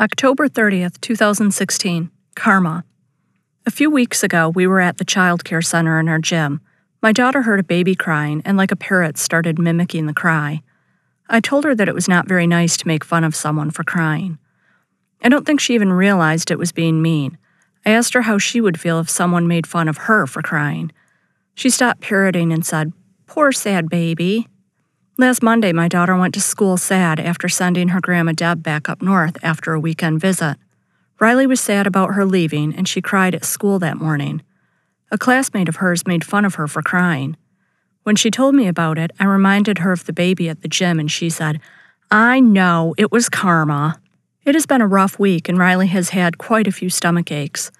October 30th, 2016. Karma. A few weeks ago, we were at the child care center in our gym. My daughter heard a baby crying and, like a parrot, started mimicking the cry. I told her that it was not very nice to make fun of someone for crying. I don't think she even realized it was being mean. I asked her how she would feel if someone made fun of her for crying. She stopped parroting and said, Poor sad baby. Last Monday, my daughter went to school sad after sending her grandma Deb back up north after a weekend visit. Riley was sad about her leaving, and she cried at school that morning. A classmate of hers made fun of her for crying. When she told me about it, I reminded her of the baby at the gym, and she said, I know, it was karma. It has been a rough week, and Riley has had quite a few stomach aches.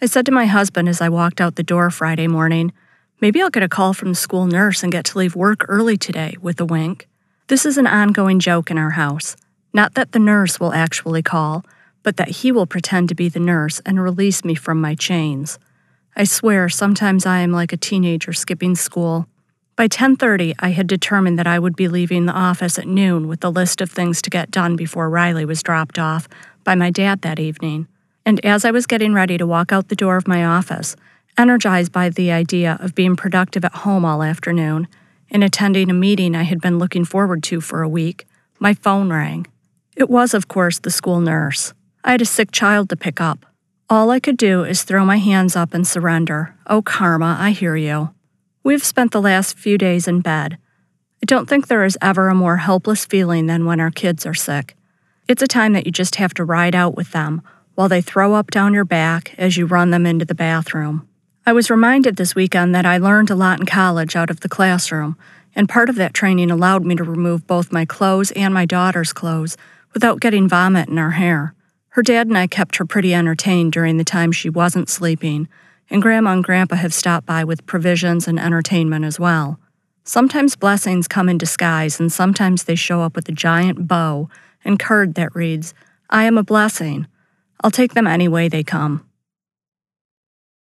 I said to my husband as I walked out the door Friday morning, Maybe I'll get a call from the school nurse and get to leave work early today, with a wink. This is an ongoing joke in our house. Not that the nurse will actually call, but that he will pretend to be the nurse and release me from my chains. I swear, sometimes I am like a teenager skipping school. By 10:30, I had determined that I would be leaving the office at noon with a list of things to get done before Riley was dropped off by my dad that evening. And as I was getting ready to walk out the door of my office, energized by the idea of being productive at home all afternoon and attending a meeting I had been looking forward to for a week, my phone rang. It was, of course, the school nurse. I had a sick child to pick up. All I could do is throw my hands up and surrender. Oh, Karma, I hear you. We've spent the last few days in bed. I don't think there is ever a more helpless feeling than when our kids are sick. It's a time that you just have to ride out with them while they throw up down your back as you run them into the bathroom. I was reminded this weekend that I learned a lot in college out of the classroom, and part of that training allowed me to remove both my clothes and my daughter's clothes without getting vomit in her hair. Her dad and I kept her pretty entertained during the time she wasn't sleeping, and Grandma and Grandpa have stopped by with provisions and entertainment as well. Sometimes blessings come in disguise, and sometimes they show up with a giant bow and card that reads, I am a blessing. I'll take them any way they come.